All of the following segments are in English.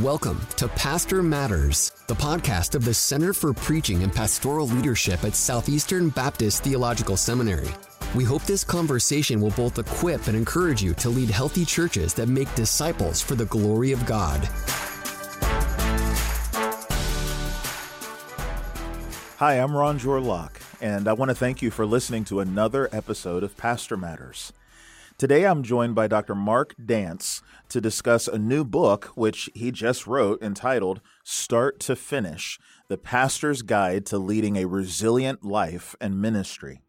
Welcome to Pastor Matters, the podcast of the Center for Preaching and Pastoral Leadership at Southeastern Baptist Theological Seminary. We hope this conversation will both equip and encourage you to lead healthy churches that make disciples for the glory of God. Hi, I'm Ronjour Locke, and I want to thank you for listening to another episode of Pastor Matters. Today I'm joined by Dr. Mark Dance to discuss a new book which he just wrote entitled Start to Finish The Pastor's Guide to Leading a Resilient Life and Ministry.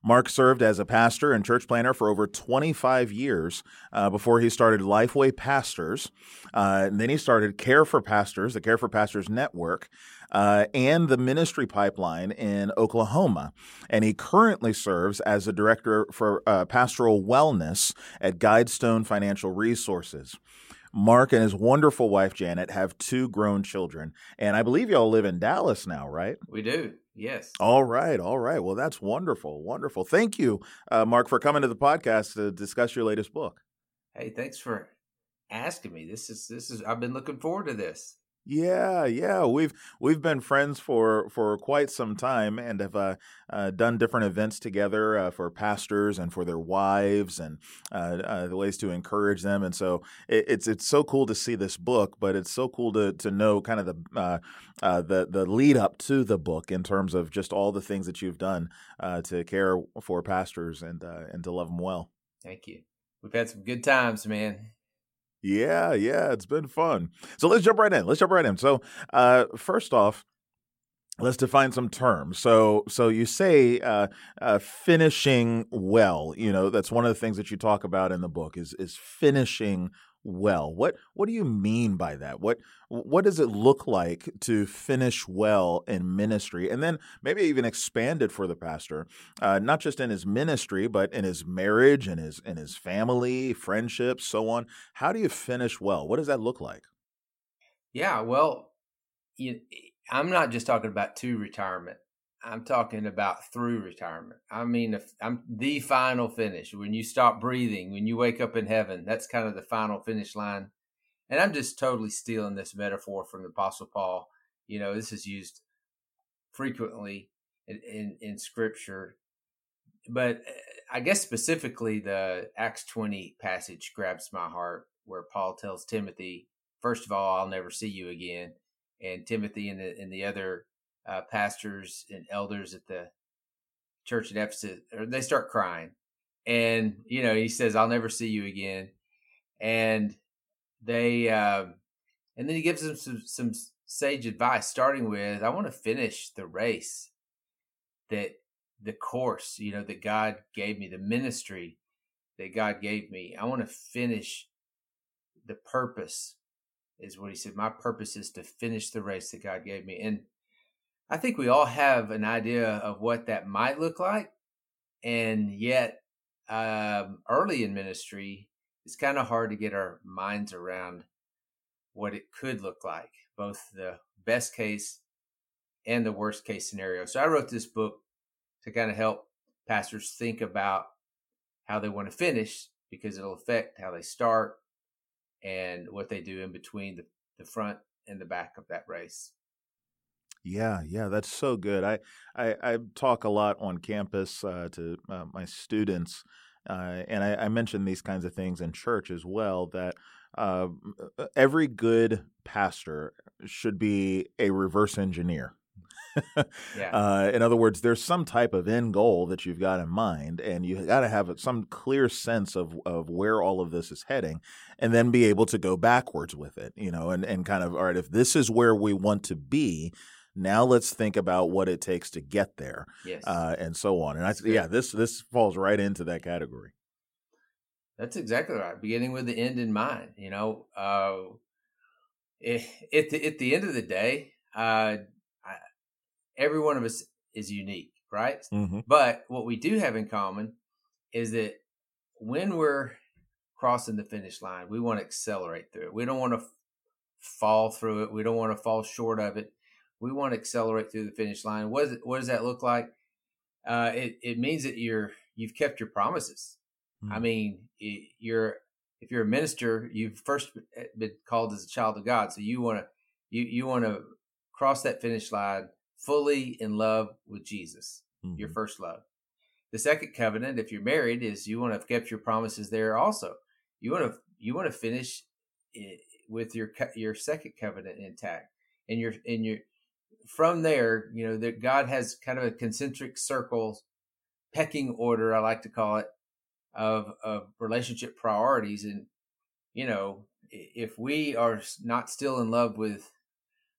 Mark served as a pastor and church planner for over 25 years uh, before he started Lifeway Pastors. Uh, and then he started Care for Pastors, the Care for Pastors Network, uh, and the Ministry Pipeline in Oklahoma. And he currently serves as a director for uh, pastoral wellness at Guidestone Financial Resources. Mark and his wonderful wife Janet have two grown children, and I believe y'all live in Dallas now, right? We do. Yes. All right. All right. Well, that's wonderful. Wonderful. Thank you, uh, Mark, for coming to the podcast to discuss your latest book. Hey, thanks for asking me. This is this is I've been looking forward to this. Yeah, yeah, we've we've been friends for for quite some time, and have uh, uh, done different events together uh, for pastors and for their wives, and uh, uh, the ways to encourage them. And so it, it's it's so cool to see this book, but it's so cool to to know kind of the uh, the the lead up to the book in terms of just all the things that you've done to care for pastors and and to love them well. Thank you. We've had some good times, man. Yeah, yeah, it's been fun. So let's jump right in. Let's jump right in. So, uh, first off, let's define some terms. So, so you say uh, uh, finishing well. You know, that's one of the things that you talk about in the book is is finishing well. What what do you mean by that? What what does it look like to finish well in ministry, and then maybe even expand it for the pastor, uh, not just in his ministry, but in his marriage and his in his family, friendships, so on. How do you finish well? What does that look like? Yeah, well, you, I'm not just talking about to retirement. I'm talking about through retirement. I mean, I'm the final finish. When you stop breathing, when you wake up in heaven, that's kind of the final finish line. And I'm just totally stealing this metaphor from the Apostle Paul. You know, this is used frequently in, in, in scripture. But uh, I guess specifically the Acts 20 passage grabs my heart where Paul tells Timothy, first of all, I'll never see you again. And Timothy and the, and the other uh, pastors and elders at the church at Ephesus, they start crying. And, you know, he says, I'll never see you again. And they, um, and then he gives them some, some sage advice, starting with, I want to finish the race that the course, you know, that God gave me, the ministry that God gave me. I want to finish the purpose, is what he said. My purpose is to finish the race that God gave me. And I think we all have an idea of what that might look like. And yet, um, early in ministry, it's kind of hard to get our minds around what it could look like, both the best case and the worst case scenario. So I wrote this book to kind of help pastors think about how they want to finish because it'll affect how they start and what they do in between the, the front and the back of that race. Yeah, yeah, that's so good. I I, I talk a lot on campus uh, to uh, my students, uh, and I, I, mention these kinds of things in church as well. That uh, every good pastor should be a reverse engineer. yeah. Uh, in other words, there's some type of end goal that you've got in mind, and you got to have some clear sense of of where all of this is heading, and then be able to go backwards with it. You know, and and kind of all right, if this is where we want to be now let's think about what it takes to get there, yes. uh, and so on. And I, yeah, this this falls right into that category. That's exactly right. Beginning with the end in mind. You know, uh, at the, at the end of the day, uh, I, every one of us is unique, right? Mm-hmm. But what we do have in common is that when we're crossing the finish line, we want to accelerate through it. We don't want to fall through it. We don't want to fall short of it we want to accelerate through the finish line. What, it, what does that look like? Uh, it, it means that you're you've kept your promises. Mm-hmm. I mean, it, you're if you're a minister, you've first been called as a child of God, so you want to you you want to cross that finish line fully in love with Jesus, mm-hmm. your first love. The second covenant, if you're married, is you want to have kept your promises there also. You want to you want to finish with your your second covenant intact, and your and your from there, you know that God has kind of a concentric circle, pecking order, I like to call it, of of relationship priorities, and you know if we are not still in love with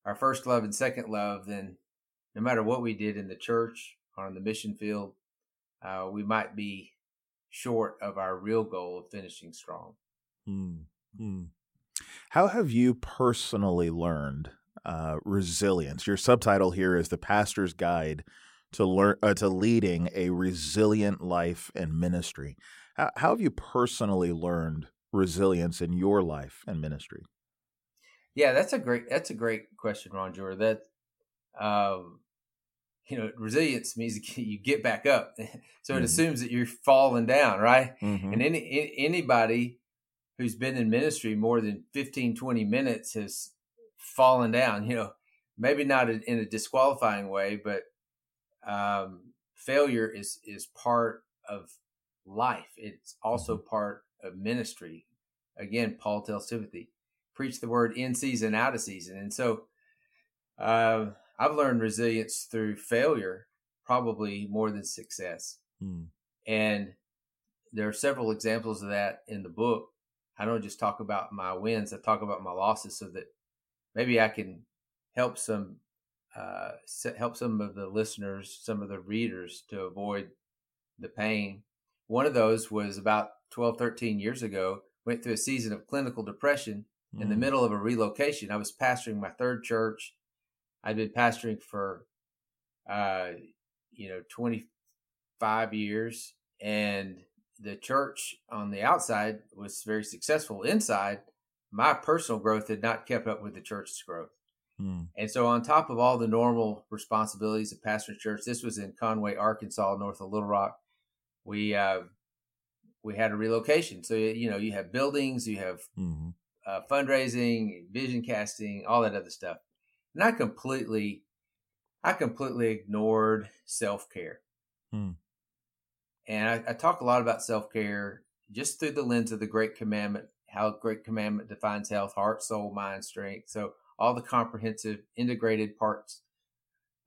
our first love and second love, then no matter what we did in the church or on the mission field, uh, we might be short of our real goal of finishing strong. Hmm. How have you personally learned uh, resilience? Your subtitle here is "The Pastor's Guide to Learn uh, to Leading a Resilient Life and Ministry." How, how have you personally learned resilience in your life and ministry? Yeah, that's a great that's a great question, Ronjour. That um, you know, resilience means you get back up. so it mm-hmm. assumes that you're falling down, right? Mm-hmm. And any anybody who's been in ministry more than 15, 20 minutes has fallen down, you know, maybe not in a disqualifying way, but um, failure is is part of life. It's also mm-hmm. part of ministry. Again, Paul tells Timothy, preach the word in season, out of season. And so uh, I've learned resilience through failure, probably more than success. Mm. And there are several examples of that in the book. I don't just talk about my wins, I talk about my losses so that maybe I can help some uh, help some of the listeners, some of the readers to avoid the pain. One of those was about 12, 13 years ago, went through a season of clinical depression mm. in the mm. middle of a relocation. I was pastoring my third church I'd been pastoring for, uh, you know, 25 years, and the church on the outside was very successful. Inside, my personal growth had not kept up with the church's growth. Hmm. And so, on top of all the normal responsibilities of pastoring church, this was in Conway, Arkansas, north of Little Rock. We uh, we had a relocation, so you know you have buildings, you have mm-hmm. uh, fundraising, vision casting, all that other stuff and I completely, I completely ignored self care. Hmm. And I, I, talk a lot about self care just through the lens of the Great Commandment, how Great Commandment defines health, heart, soul, mind, strength. So all the comprehensive, integrated parts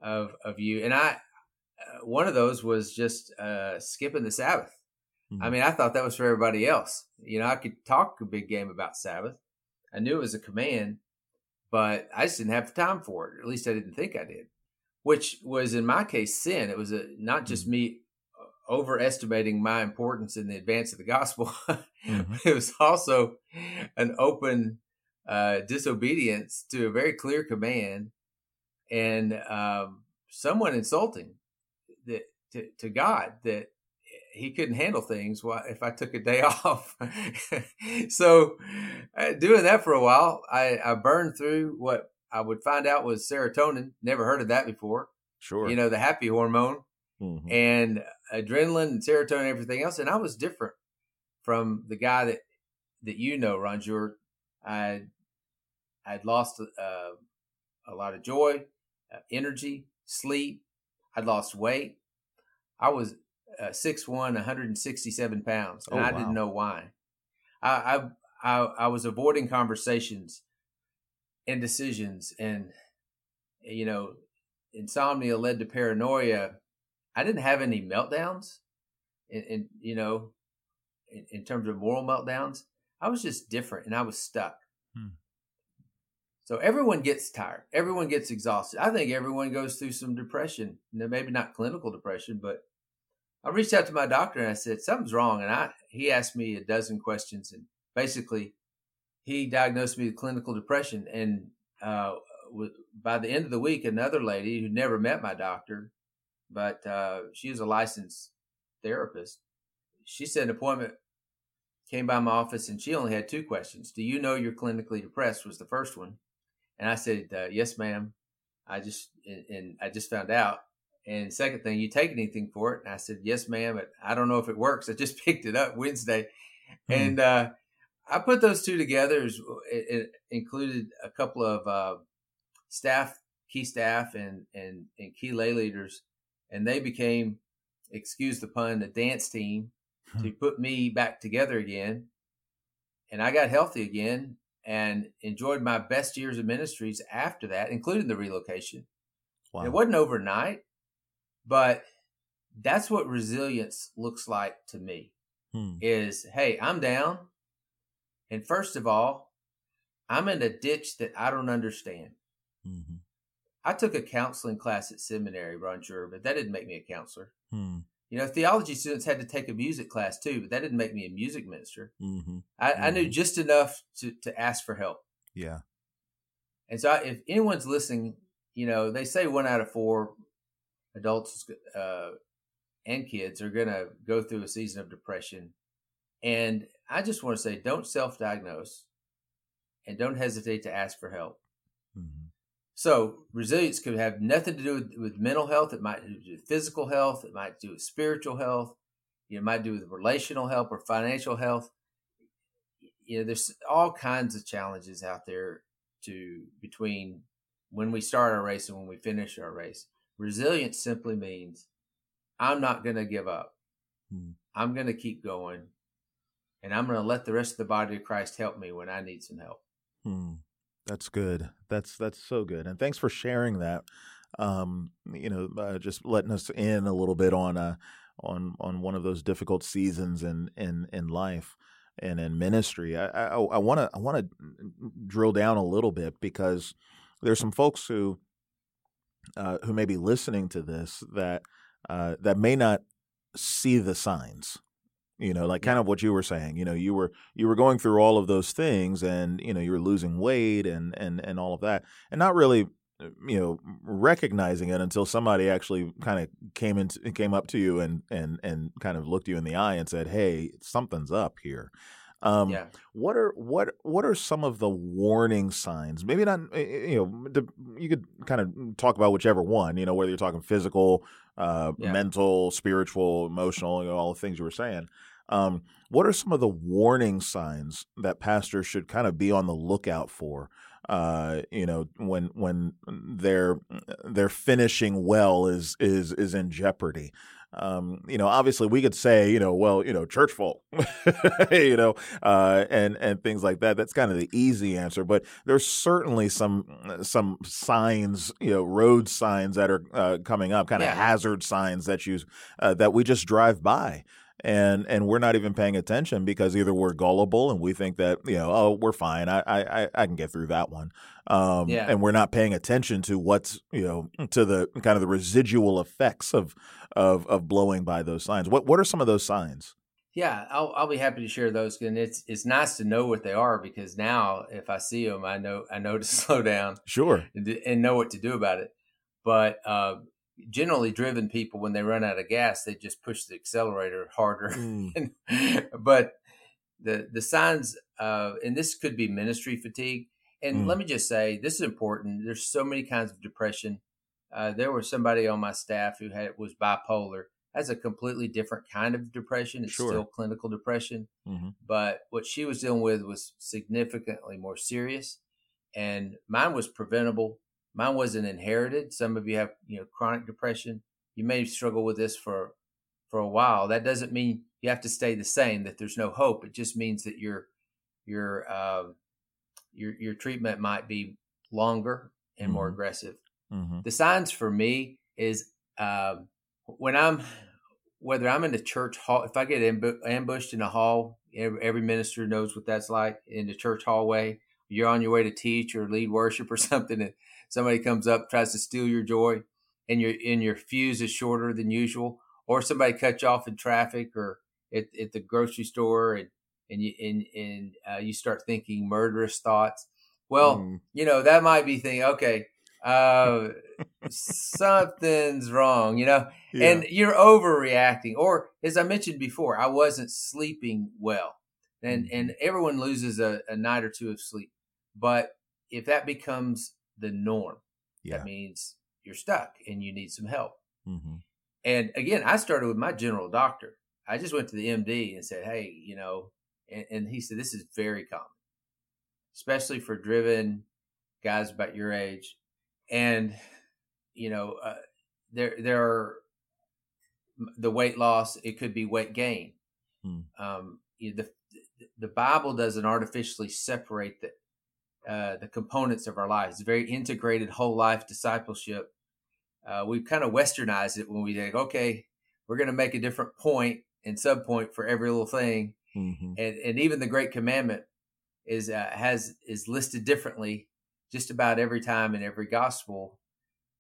of of you. And I, uh, one of those was just uh, skipping the Sabbath. Hmm. I mean, I thought that was for everybody else. You know, I could talk a big game about Sabbath. I knew it was a command, but I just didn't have the time for it. At least I didn't think I did, which was in my case sin. It was a, not just mm-hmm. me overestimating my importance in the advance of the gospel. mm-hmm. It was also an open uh, disobedience to a very clear command and um, someone insulting that to, to God that he couldn't handle things if I took a day off. so, uh, doing that for a while, I, I burned through what I would find out was serotonin. Never heard of that before. Sure. You know, the happy hormone mm-hmm. and adrenaline and serotonin and everything else. And I was different from the guy that, that you know, Ronjour. I, I'd lost uh, a lot of joy, uh, energy, sleep. I'd lost weight. I was uh, six one, 167 pounds, and oh, I wow. didn't know why. I, I I I was avoiding conversations and decisions, and you know, insomnia led to paranoia. I didn't have any meltdowns, and, you know, in, in, terms of moral meltdowns, I was just different, and I was stuck. Hmm. So everyone gets tired. Everyone gets exhausted. I think everyone goes through some depression. Maybe not clinical depression, but I reached out to my doctor and I said something's wrong, and I he asked me a dozen questions, and basically he diagnosed me with clinical depression. And uh, by the end of the week, another lady who never met my doctor, but uh, she is a licensed therapist, she said an appointment came by my office, and she only had two questions. Do you know you're clinically depressed? Was the first one, and I said uh, yes, ma'am. I just and, and I just found out and second thing, you take anything for it? And I said, yes, ma'am. But I don't know if it works. I just picked it up Wednesday. Hmm. And uh, I put those two together. It, it included a couple of uh, staff, key staff, and and and key lay leaders, and they became, excuse the pun, the dance team to put me back together again. And I got healthy again and enjoyed my best years of ministries after that, including the relocation. Wow. It wasn't overnight, but that's what resilience looks like to me. Hmm. Is hey, I'm down, and first of all, I'm in a ditch that I don't understand. Mm-hmm. I took a counseling class at seminary, Ronjour, but that didn't make me a counselor. Hmm. You know, theology students had to take a music class too, but that didn't make me a music minister. Mm-hmm. I, mm-hmm. I, knew mm-hmm. just enough to, to ask for help. Yeah. And so, I, if anyone's listening, you know, they say one out of four adults uh, and kids are going to go through a season of depression. And I just want to say, don't self diagnose and don't hesitate to ask for help. Mm-hmm. So resilience could have nothing to do with, with mental health. It might do with physical health. It might do with spiritual health. It might do with relational health or financial health. You know, there's all kinds of challenges out there to between when we start our race and when we finish our race. Resilience simply means I'm not going to give up. Hmm. I'm going to keep going, and I'm going to let the rest of the body of Christ help me when I need some help. Hmm. That's good. That's that's so good. And thanks for sharing that. Um, you know, uh, just letting us in a little bit on uh on on one of those difficult seasons in in in life and in ministry. I want to I want to drill down a little bit because there's some folks who uh, who may be listening to this that uh, that may not see the signs you know like kind of what you were saying you know you were you were going through all of those things and you know you were losing weight and and and all of that and not really uh, you know recognizing it until somebody actually kind of came in came up to you and and and kind of looked you in the eye and said hey something's up here um, yeah. What are what what are some of the warning signs? Maybe not. Eh, eh, you know, you could kind of talk about whichever one. You know, whether you're talking physical, uh, yeah. mental, spiritual, emotional, you know, all the things you were saying. Um, what are some of the warning signs that pastors should kind of be on the lookout for? Uh, you know, when when their their finishing well is is is in jeopardy. Um, you know, obviously we could say, you know, well, you know, church folk, you know, uh, and and things like that. That's kind of the easy answer, but there's certainly some some signs, you know, road signs that are uh, coming up, kind of yeah. hazard signs that you uh, that we just drive by and and we're not even paying attention because either we're gullible and we think that you know oh we're fine. I I I can get through that one. Um, yeah. and we're not paying attention to what's you know to the kind of the residual effects of of of blowing by those signs. What what are some of those signs? Yeah I'll I'll be happy to share those and it's it's nice to know what they are because now if I see them I know I know to slow down sure. and, and know what to do about it. But uh, generally driven people when they run out of gas they just push the accelerator harder mm. but the the signs of and this could be ministry fatigue and mm. let me just say this is important there's so many kinds of depression uh, there was somebody on my staff who had was bipolar that's a completely different kind of depression it's sure. still clinical depression mm-hmm. but what she was dealing with was significantly more serious and mine was preventable Mine wasn't inherited. Some of you have, you know, chronic depression. You may struggle with this for for a while. That doesn't mean you have to stay the same. That there's no hope. It just means that your your uh, your your treatment might be longer and mm-hmm. more aggressive. Mm-hmm. The signs for me is uh, when I'm whether I'm in the church hall. If I get ambushed in a hall, every, every minister knows what that's like in the church hallway. You're on your way to teach or lead worship or something, and somebody comes up tries to steal your joy and your and your fuse is shorter than usual or somebody cuts you off in traffic or at, at the grocery store and and you and, and uh, you start thinking murderous thoughts well mm. you know that might be thinking okay uh, something's wrong you know yeah. and you're overreacting or as i mentioned before i wasn't sleeping well and and everyone loses a, a night or two of sleep but if that becomes the norm. Yeah. That means you're stuck and you need some help. Mm-hmm. And again, I started with my general doctor. I just went to the MD and said, "Hey, you know," and, and he said this is very common, especially for driven guys about your age, and you know uh, there there are the weight loss. It could be weight gain. Hmm. Um, the the Bible doesn't artificially separate the uh, the components of our lives. It's very integrated whole life discipleship. Uh, we've kind of westernized it when we think, okay, we're going to make a different point and sub point for every little thing, mm-hmm. and and even the Great Commandment is uh, has is listed differently just about every time in every gospel,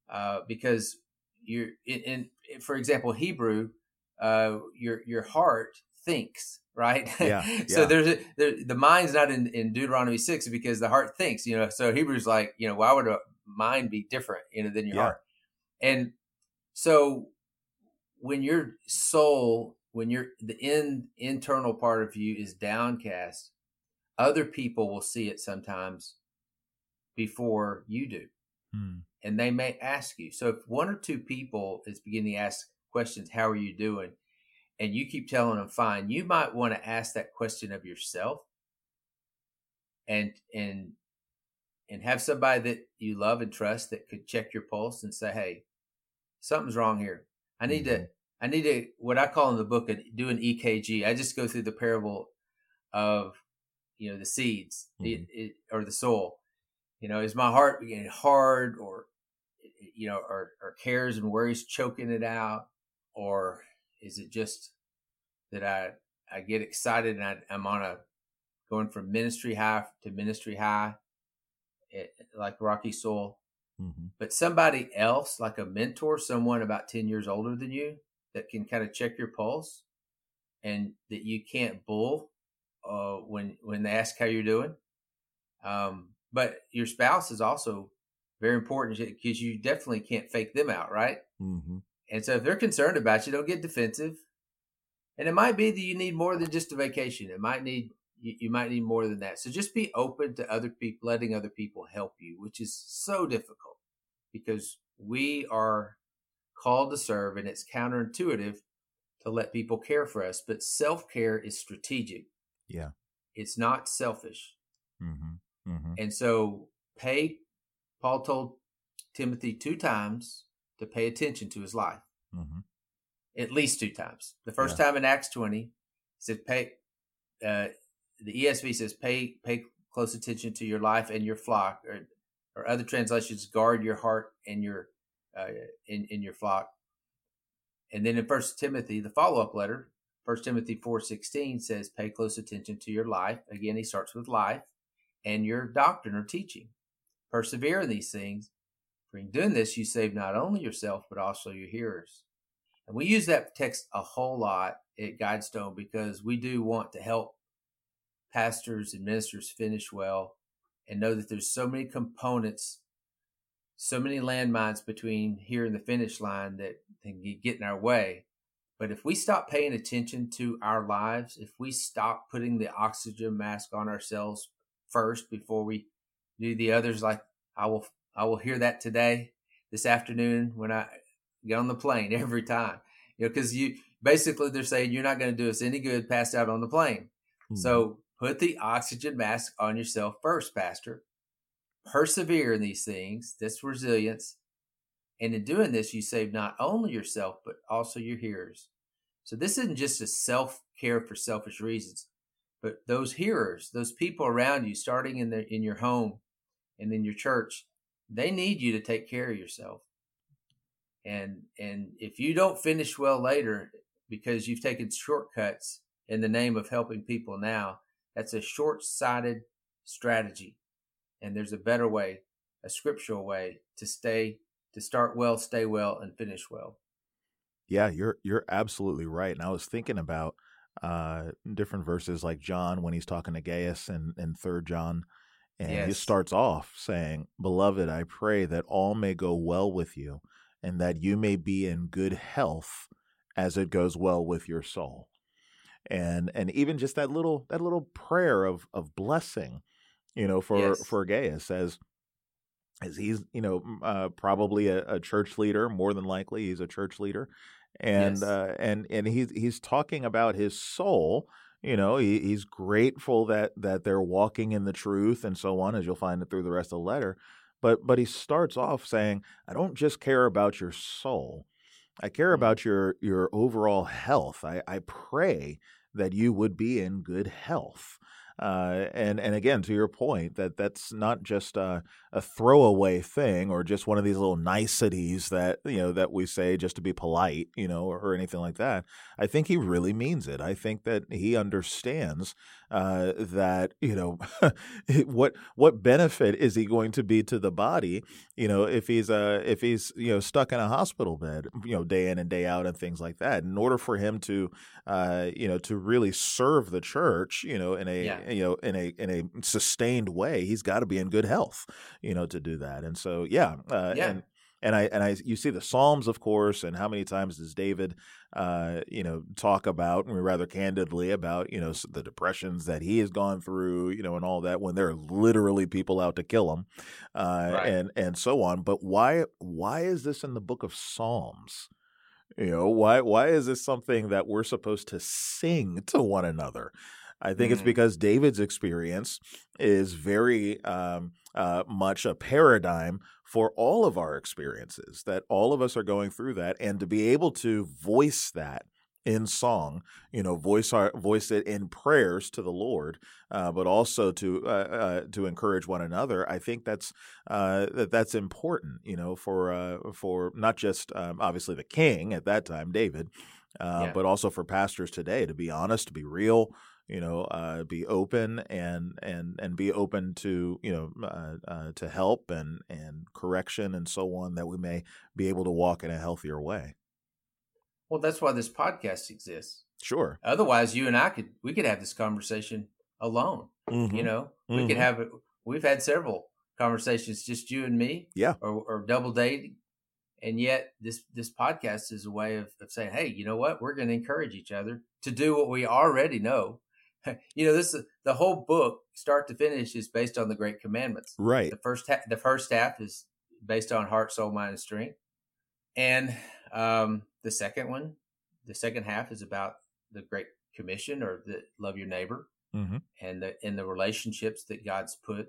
uh, because you're in, in, for example Hebrew, uh, your your heart thinks right? Yeah, so there's a, there, the mind's not in, in deuteronomy 6 because the heart thinks you know so hebrews like you know why would a mind be different you know than your yeah. heart? And so when your soul when your the in internal part of you is downcast other people will see it sometimes before you do. Hmm. and they may ask you. So if one or two people is beginning to ask questions how are you doing and you keep telling them fine you might want to ask that question of yourself and and and have somebody that you love and trust that could check your pulse and say hey something's wrong here i need mm-hmm. to i need to what i call in the book do an ekg i just go through the parable of you know the seeds mm-hmm. it, it, or the soul you know is my heart getting hard or you know or, or cares and worries choking it out or is it just that I I get excited and I, am on a going from ministry high to ministry high, it, eh, like Rocky Soul. Mm-hmm. But somebody else, like a mentor, someone about ten years older than you, that can kind of check your pulse, and that you can't bull uh, when when they ask how you're doing. Um, but your spouse is also very important because you definitely can't fake them out, right? Mm-hmm. And so if they're concerned about you, don't get defensive. And it might be that you need more than just a vacation. It might need you, you might need more than that. So just be open to other people, letting other people help you, which is so difficult because we are called to serve, and it's counterintuitive to let people care for us. But self care is strategic. Yeah, it's not selfish. Mm-hmm. Mm-hmm. And so, pay. Paul told Timothy two times to pay attention to his life. Mm-hmm. At least two times. The first yeah. time in Acts 20, said pay uh, the ESV says pay pay close attention to your life and your flock or or other translations guard your heart and your uh, in in your flock. And then in First Timothy, the follow up letter, First Timothy four sixteen says, "Pay close attention to your life." Again, he starts with life and your doctrine or teaching. Persevere in these things, for in doing this, you save not only yourself, but also your hearers. And we use that text a whole lot at Guidestone because we do want to help pastors and ministers finish well and know that there's so many components, so many landmines between here and the finish line that can get in our way. But if we stop paying attention to our lives, if we stop putting the oxygen mask on ourselves first before we do the others, like I will I will hear that today, this afternoon when I get on the plane every time. You know, because you basically they're saying you're not going to do us any good passed out on the plane. Mm-hmm. So put the oxygen mask on yourself first, Pastor. Persevere in these things. That's resilience. And in doing this, you save not only yourself, but also your hearers. So this isn't just a self care for selfish reasons, but those hearers, those people around you, starting in the in your home and in your church, they need you to take care of yourself. And and if you don't finish well later because you've taken shortcuts in the name of helping people now, that's a short-sighted strategy. And there's a better way, a scriptural way to stay to start well, stay well and finish well. Yeah, you're you're absolutely right. And I was thinking about uh different verses like John when he's talking to Gaius and and third John and yes. he starts off saying, Beloved, I pray that all may go well with you, and that you may be in good health as it goes well with your soul. And and even just that little that little prayer of of blessing, you know, for yes. for Gaius as as he's you know uh, probably a, a, church leader, more than likely he's a church leader, and yes. uh, and and he's he's talking about his soul You know, he, he's grateful that that they're walking in the truth and so on, as you'll find it through the rest of the letter. But but he starts off saying, "I don't just care about your soul. I care mm-hmm. about your your overall health. I, I pray that you would be in good health." Uh, and and again, to your point, that that's not just a, a, throwaway thing or just one of these little niceties that you know that we say just to be polite, you know, or, or anything like that. I think he really means it. I think that he understands uh, that you know what what benefit is he going to be to the body, you know, if he's uh if he's you know stuck in a hospital bed, you know, day in and day out and things like that. In order for him to uh you know to really serve the church, you know, in a yeah you know in a in a sustained way he's got to be in good health you know to do that and so yeah, uh, yeah. and and I and I you see the Psalms, of course, and how many times does David, uh, you know, talk about and rather candidly about you know the depressions that he has gone through, you know, and all that when there are literally people out to kill him, uh, right. and and so on. But why why is this in the book of Psalms? You know, why why is this something that we're supposed to sing to one another? I think mm. it's because David's experience is very um, uh, much a paradigm for all of our experiences, that all of us are going through that. And to be able to voice that in song, you know, voice our voice it in prayers to the Lord, uh, but also to uh, uh, to encourage one another. I think that's uh, that that's important, you know, for uh, for not just um, obviously the king at that time, David, uh, yeah. but also for pastors today to be honest, to be real, you know, uh, be open and and and be open to you know uh, uh, to help and and correction and so on that we may be able to walk in a healthier way. Well, that's why this podcast exists. Sure. Otherwise, you and I could we could have this conversation alone. Mm-hmm. You know, we mm-hmm. could have it. We've had several conversations, just you and me. Yeah. Or, or double dating. And yet, this this podcast is a way of, of saying, "Hey, you know what? We're going to encourage each other to do what we already know, you know this the whole book start to finish is based on the great commandments. Right. The first ha- the first half is based on heart soul mind and strength. And um, the second one the second half is about the great commission or the love your neighbor mm-hmm. and the in the relationships that god's put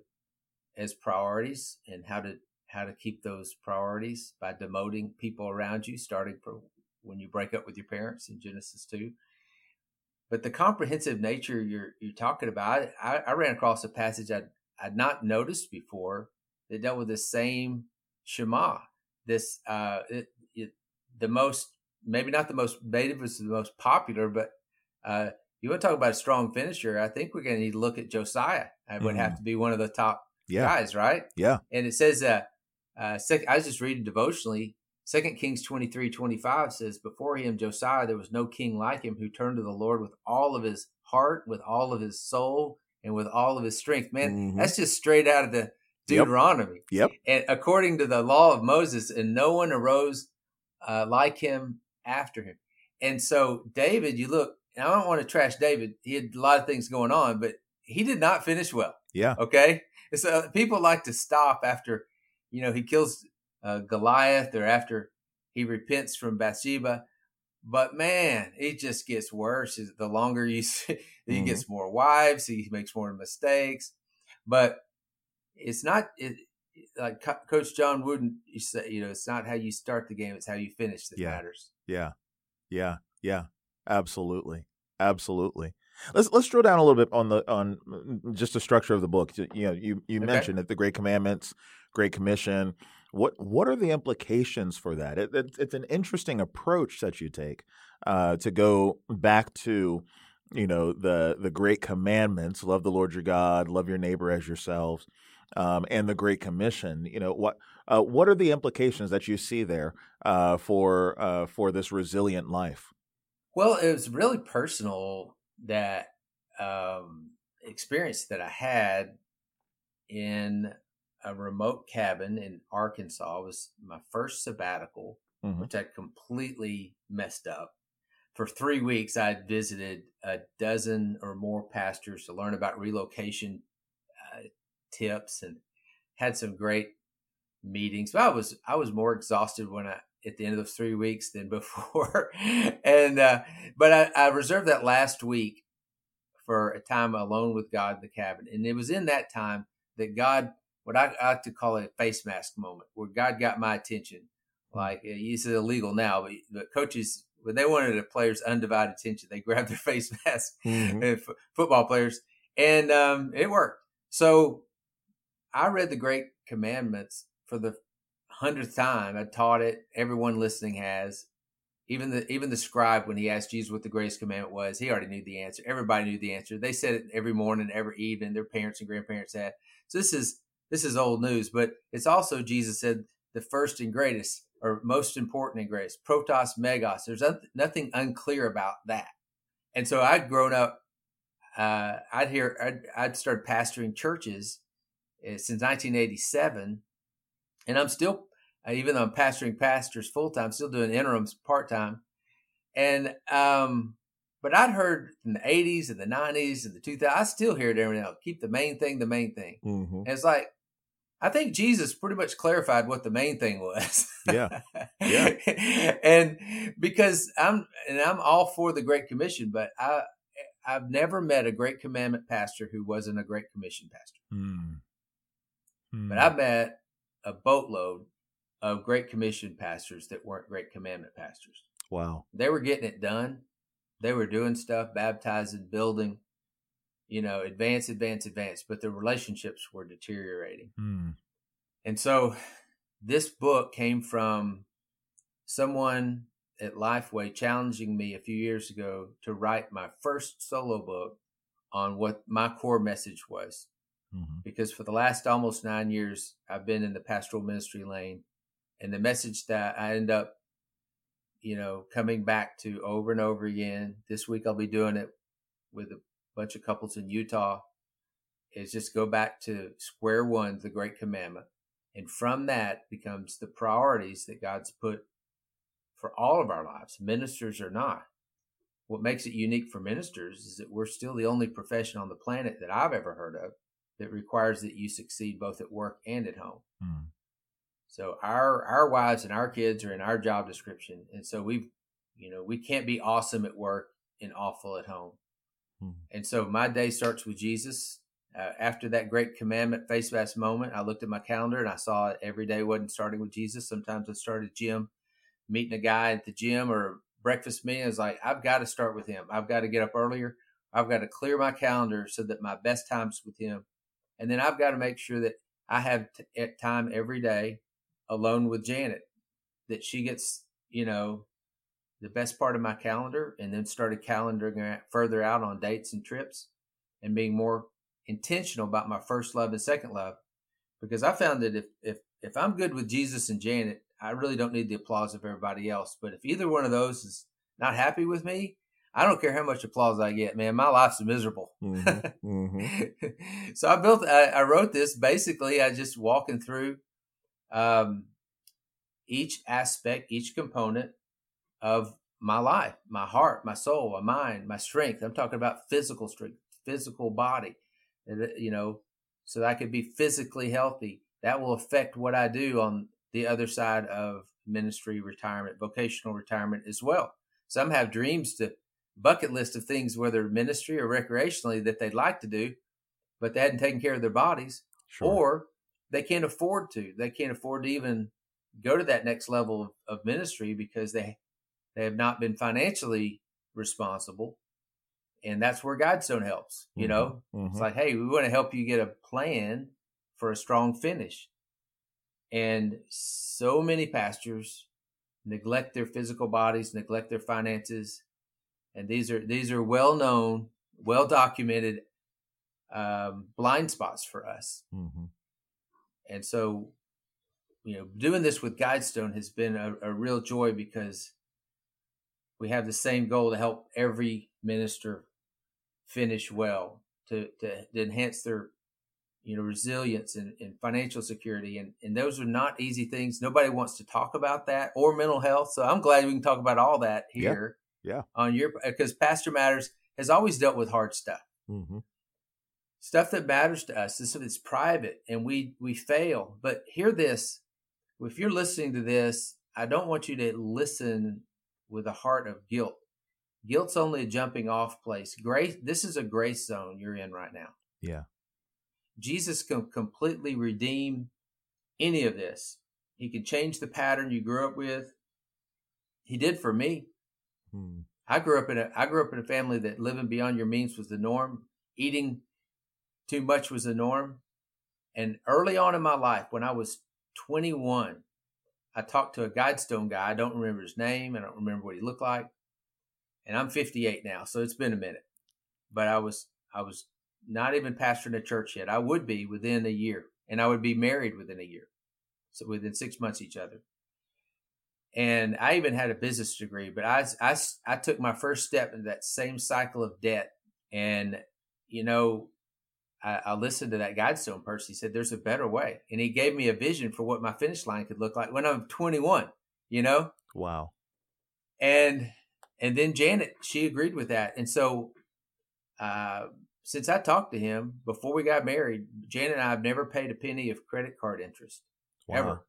as priorities and how to how to keep those priorities by demoting people around you starting from when you break up with your parents in genesis 2 but the comprehensive nature you're you're talking about, I, I ran across a passage I'd, I'd not noticed before that dealt with the same Shema. This uh, it, it, the most maybe not the most maybe was the most popular, but uh, you want to talk about a strong finisher? I think we're going to need to look at Josiah. I would mm. have to be one of the top yeah. guys, right? Yeah. And it says uh, uh, I was just reading devotionally. Second Kings 23, 25 says, Before him, Josiah, there was no king like him who turned to the Lord with all of his heart, with all of his soul, and with all of his strength. Man, mm-hmm. that's just straight out of the Deuteronomy. Yep. And according to the law of Moses, and no one arose uh, like him after him. And so, David, you look, I don't want to trash David. He had a lot of things going on, but he did not finish well. Yeah. Okay. So people like to stop after, you know, he kills uh, Goliath or after he repents from Bathsheba. But man, it just gets worse. The longer you see, he mm-hmm. gets more wives, he makes more mistakes. But it's not it, like Coach John Wooden. You say, you know, it's not how you start the game; it's how you finish that yeah. matters. Yeah, yeah, yeah. Absolutely, absolutely. Let's let's drill down a little bit on the on mm, just the structure of the book. You know, you you okay. mentioned it, the Great Commandments, Great Commission. What what are the implications for that? It, it, it's an interesting approach that you take uh, to go back to you know the the great commandments: love the Lord your God, love your neighbor as yourselves, um, and the Great Commission. You know what uh, what are the implications that you see there uh, for uh, for this resilient life? Well, it was really personal that um, experience that I had in a remote cabin in Arkansas. It was my first sabbatical, mm-hmm. which I completely messed up. For three weeks, I had visited a dozen or more pastors to learn about relocation uh, tips and had some great meetings. But I was I was more exhausted when I at the end of those three weeks than before. and uh, but I, I reserved that last week for a time alone with God in the cabin. And it was in that time that God, what I, I like to call a face mask moment, where God got my attention. Like it's illegal now, but the coaches when they wanted a player's undivided attention, they grabbed their face mask. Mm-hmm. F- football players, and um, it worked. So I read the Great Commandments for the hundredth time. I taught it. Everyone listening has. Even the even the scribe, when he asked Jesus what the greatest commandment was, he already knew the answer. Everybody knew the answer. They said it every morning, every evening. Their parents and grandparents had. So this is this is old news, but it's also Jesus said the first and greatest, or most important and greatest, protos megos. There's nothing unclear about that. And so I'd grown up. Uh, I'd hear I'd, I'd started pastoring churches uh, since 1987, and I'm still even though I'm pastoring pastors full time, still doing interims part time. And um, but I'd heard in the 80s and the 90s and the 2000s, I still hear it every now. Keep the main thing the main thing. Mm-hmm. it's like I think Jesus pretty much clarified what the main thing was. Yeah. Yeah. and because I'm and I'm all for the Great Commission, but I I've never met a Great Commandment pastor who wasn't a Great Commission pastor. Mm. Mm. But I've met a boatload of Great Commission pastors that weren't Great Commandment pastors. Wow. They were getting it done. They were doing stuff, baptizing, building, you know, advance, advance, advance, but the relationships were deteriorating. Mm. And so this book came from someone at Lifeway challenging me a few years ago to write my first solo book on what my core message was. Mm-hmm. Because for the last almost nine years, I've been in the pastoral ministry lane and the message that I end up, you know, coming back to over and over again. This week I'll be doing it with a bunch of couples in Utah. Is just go back to square one, the Great Commandment, and from that becomes the priorities that God's put for all of our lives, ministers or not. What makes it unique for ministers is that we're still the only profession on the planet that I've ever heard of that requires that you succeed both at work and at home. Mm. So our our wives and our kids are in our job description, and so we've you know we can't be awesome at work and awful at home. Hmm. And so my day starts with Jesus. Uh, after that great commandment face mask moment, I looked at my calendar and I saw every day wasn't starting with Jesus. Sometimes I started gym, meeting a guy at the gym or breakfast meeting. I was like, I've got to start with him. I've got to get up earlier. I've got to clear my calendar so that my best time's with him. And then I've got to make sure that I have t- time every day alone with Janet, that she gets, you know, the best part of my calendar and then started calendaring further out on dates and trips and being more intentional about my first love and second love. Because I found that if, if, if I'm good with Jesus and Janet, I really don't need the applause of everybody else. But if either one of those is not happy with me, I don't care how much applause I get, man. My life's miserable. Mm-hmm. Mm-hmm. so I built, I, I, wrote this basically. I just walking through um, each aspect, each component of my life, my heart, my soul, my mind, my strength. I'm talking about physical strength, physical body, uh, you know, so that I could be physically healthy. That will affect what I do on the other side of ministry retirement, vocational retirement as well. Some have dreams to bucket list of things, whether ministry or recreationally, that they'd like to do, but they hadn't taken care of their bodies, sure. or they can't afford to. They can't afford to even go to that next level of, of ministry because they they have not been financially responsible. And that's where Guidestone helps. You mm-hmm. know, mm-hmm. it's like, hey, we want to help you get a plan for a strong finish. And so many pastors neglect their physical bodies, neglect their finances, and these are these are well known, well documented um, blind spots for us. Mm-hmm. And so, you know, doing this with Guidestone has been a, a real joy because we have the same goal to help every minister finish well, to, to, to enhance their you know resilience and, and, financial security and, and those are not easy things nobody wants to talk about that or mental health so i'm glad we can talk about all that here yeah, yeah. on your because pastor matters has always dealt with hard stuff mm-hmm stuff that matters to us. This is private, and we we fail. But hear this: if you're listening to this, I don't want you to listen with a heart of guilt. Guilt's only a jumping off place. Grace, this is a grace zone you're in right now. Yeah. Jesus can completely redeem any of this. He can change the pattern you grew up with. He did for me. Hmm. I grew up in a I grew up in a family that living beyond your means was the norm. Eating too much was the norm. And early on in my life, when I was 21, I talked to a Guidestone guy. I don't remember his name. I don't remember what he looked like. And I'm 58 now, so it's been a minute. But I was I was not even pastoring a church yet. I would be within a year, and I would be married within a year, so within six months each other. And I even had a business degree, but I I I took my first step in that same cycle of debt, and you know I, I, listened to that Guidestone person. He said, "There's a better way," and he gave me a vision for what my finish line could look like when I'm 21. You know? Wow. And and then Janet, she agreed with that, and so uh, since I talked to him before we got married, Janet and I have never paid a penny of credit card interest wow. ever.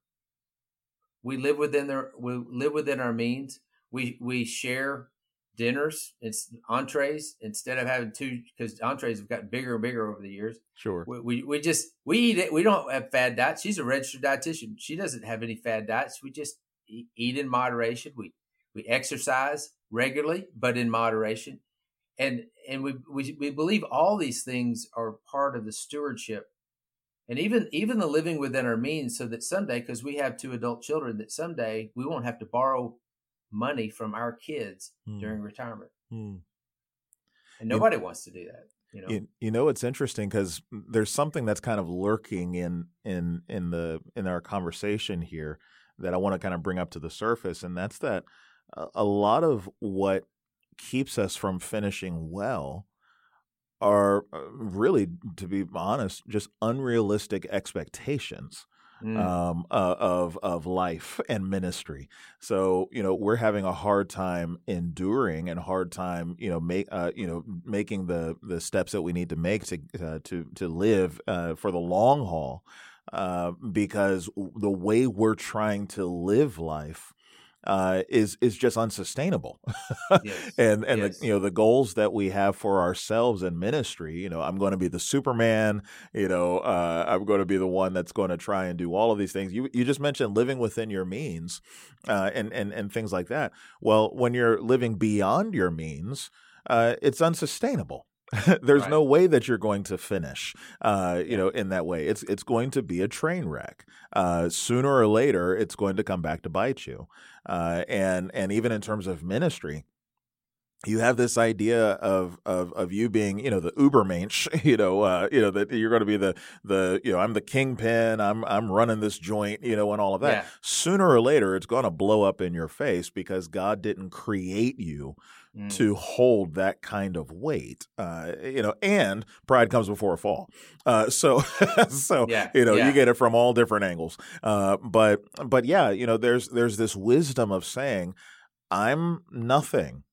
We live within their we live within our means. We we share dinners, it's entrees instead of having two because entrees have gotten bigger and bigger over the years. Sure. We, we, we just we eat it. We don't have fad diets. She's a registered dietitian. She doesn't have any fad diets. We just eat in moderation. We we exercise regularly, but in moderation, and and we we we believe all these things are part of the stewardship. And even even the living within our means, so that someday, because we have two adult children, that someday we won't have to borrow money from our kids mm. during retirement. Mm. And nobody you, wants to do that. You know, you, you know it's interesting because there's something that's kind of lurking in in in the in our conversation here that I want to kind of bring up to the surface, and that's that a, a lot of what keeps us from finishing well are uh, really, to be honest, just unrealistic expectations mm. um, uh, of of life and ministry. So you know we're having a hard time enduring and hard time you know make uh, you know making the the steps that we need to make to uh, to to live uh, for the long haul uh, because the way we're trying to live life uh, is is just unsustainable. yes. And and yes. the, you know the goals that we have for ourselves in ministry. You know, I'm going to be the Superman. You know, uh, I'm going to be the one that's going to try and do all of these things. You you just mentioned living within your means, uh, and and and things like that. Well, when you're living beyond your means, uh, it's unsustainable. There's right. no way that you're going to finish, uh, you know, in that way. It's it's going to be a train wreck. Uh, sooner or later, it's going to come back to bite you. Uh, and and even in terms of ministry, you have this idea of of of you being you know the ubermensch you know uh, you know that you're going to be the the you know I'm the kingpin I'm I'm running this joint you know and all of that yeah. sooner or later it's going to blow up in your face because God didn't create you mm. to hold that kind of weight. Uh, you know, and pride comes before a fall. Uh, so, so yeah. you know, yeah. you get it from all different angles. Uh, but, but yeah, you know, there's there's this wisdom of saying, I'm nothing.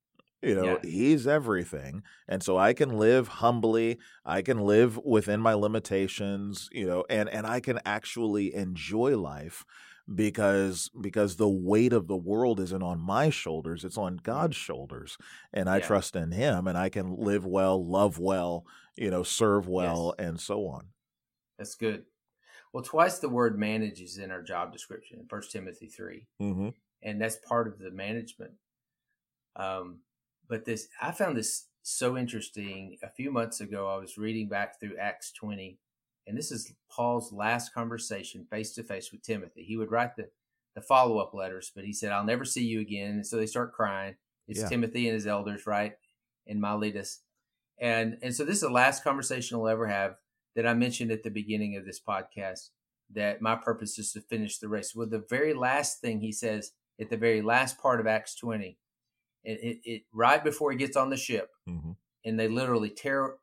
You know, yeah. he's everything. And so I can live humbly. I can live within my limitations, you know, and, and I can actually enjoy life because because the weight of the world isn't on my shoulders it's on god's shoulders and i yeah. trust in him and i can live well love well you know serve well yes. and so on that's good well twice the word manage is in our job description in first timothy 3 mm-hmm. and that's part of the management um, but this i found this so interesting a few months ago i was reading back through acts 20 and this is Paul's last conversation face to face with Timothy. He would write the, the follow up letters, but he said, I'll never see you again. And so they start crying. It's yeah. Timothy and his elders, right? In Miletus. And and so this is the last conversation I'll ever have that I mentioned at the beginning of this podcast that my purpose is to finish the race. Well, the very last thing he says at the very last part of Acts 20, it, it, it right before he gets on the ship, mm-hmm. and they literally tear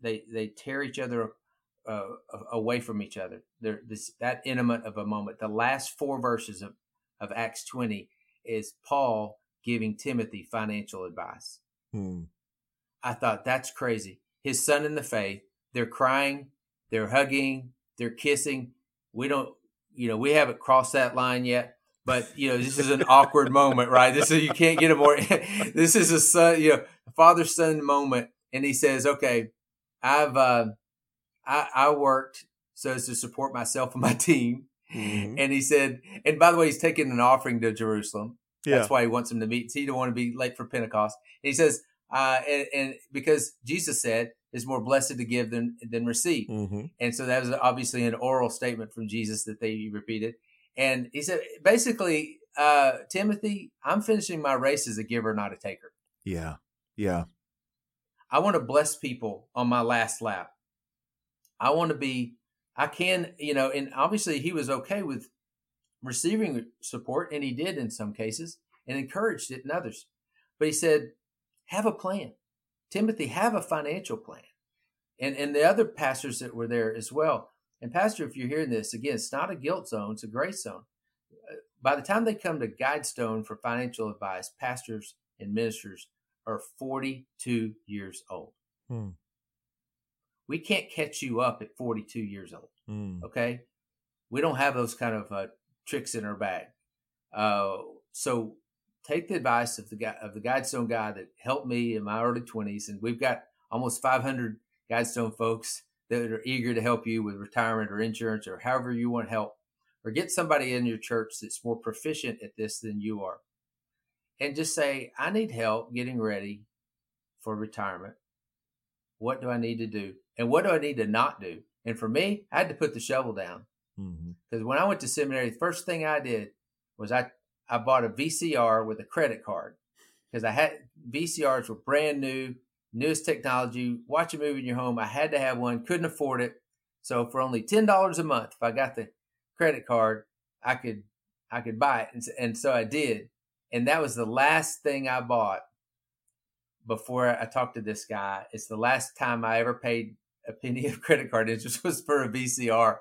they they tear each other uh, away from each other. They're this that intimate of a moment. The last four verses of, of Acts 20 is Paul giving Timothy financial advice. Hmm. I thought that's crazy. His son in the faith, they're crying, they're hugging, they're kissing. We don't, you know, we haven't crossed that line yet, but you know this is an awkward moment, right? This is you can't get a more. this is a son, you know, father son moment, and he says, "Okay, I've uh, I, I worked so as to support myself and my team." Mm-hmm. And he said, and by the way, he's taking an offering to Jerusalem. Yeah. That's why he wants him to meet. so He don't want to be late for Pentecost. And he says, uh, and, and, because Jesus said, "It's more blessed to give than than receive," mm-hmm. and so that was obviously an oral statement from Jesus that they repeated. And he said, basically, uh, Timothy, I'm finishing my race as a giver, not a taker. Yeah, yeah. I want to bless people on my last lap. I want to be. I can, you know, and obviously he was okay with receiving support, and he did in some cases, and encouraged it in others. But he said, have a plan. Timothy, have a financial plan. And and the other pastors that were there as well. And pastor, if you're hearing this, again, it's not a guilt zone, it's a grace zone. Uh, by the time they come to Guidestone for financial advice, pastors and ministers are 42 years old. Hmm. We can't catch you up at 42 years old. Hmm. Okay. We don't have those kind of uh, tricks in our bag. Uh, so take the advice of the guy of the Guidestone guy that helped me in my early 20s, and we've got almost 500 Guidestone folks that are eager to help you with retirement or insurance or however you want help, or get somebody in your church that's more proficient at this than you are, and just say, "I need help getting ready for retirement. What do I need to do, and what do I need to not do?" And for me, I had to put the shovel down because mm-hmm. when I went to seminary, the first thing I did was I I bought a VCR with a credit card because I had VCRs were brand new, newest technology. Watch a movie in your home. I had to have one, couldn't afford it. So for only ten dollars a month, if I got the credit card, I could I could buy it, and, and so I did. And that was the last thing I bought before I talked to this guy. It's the last time I ever paid a penny of credit card interest was for a VCR.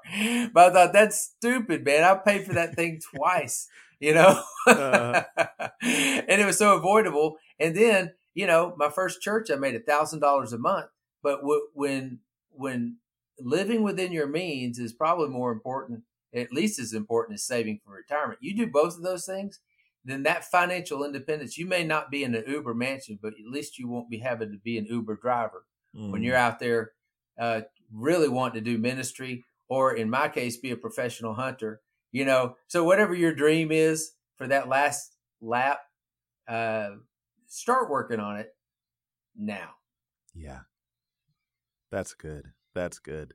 But I thought that's stupid, man. I paid for that thing twice you know? Uh, and it was so avoidable. And then, you know, my first church, I made a thousand dollars a month. But w- when, when living within your means is probably more important, at least as important as saving for retirement. You do both of those things, then that financial independence, you may not be in an Uber mansion, but at least you won't be having to be an Uber driver mm. when you're out there uh, really wanting to do ministry, or in my case, be a professional hunter you know so whatever your dream is for that last lap uh start working on it now. Yeah. That's good. That's good.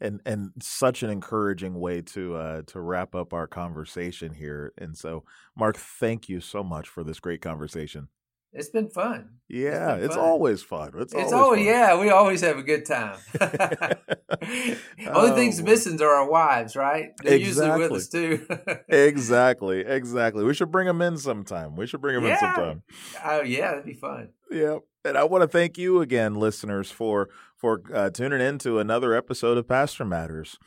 And and such an encouraging way to uh to wrap up our conversation here. And so mark thank you so much for this great conversation it's been fun. Yeah, it's, it's always fun. It's, it's always, always yeah. We always have a good time. Only things oh, missing are our wives, right? They're exactly. usually with us too. exactly, exactly. We should bring them in sometime. We should bring them yeah. in sometime. Oh yeah, that'd be fun. Yeah, and I want to thank you again, listeners, for for uh, tuning in to another episode of Pastor Matters.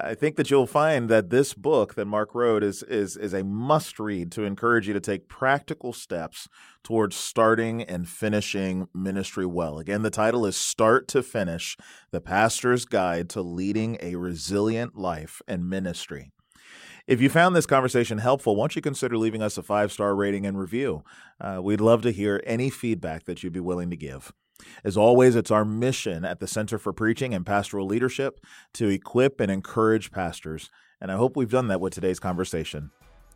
I think that you'll find that this book that Mark wrote is is is a must read to encourage you to take practical steps towards starting and finishing ministry well. Again, the title is Start to Finish: The Pastor's Guide to Leading a Resilient Life and Ministry. If you found this conversation helpful, won't you consider leaving us a five star rating and review? Uh, we'd love to hear any feedback that you'd be willing to give. As always, it's our mission at the Center for Preaching and Pastoral Leadership to equip and encourage pastors, and I hope we've done that with today's conversation.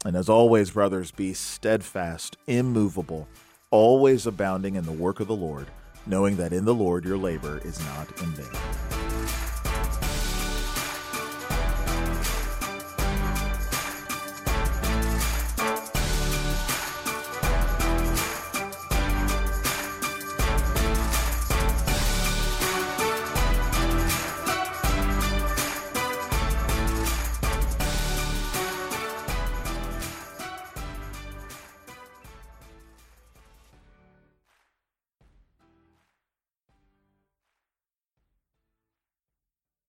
And as always, brothers, be steadfast, immovable, always abounding in the work of the Lord, knowing that in the Lord your labor is not in vain.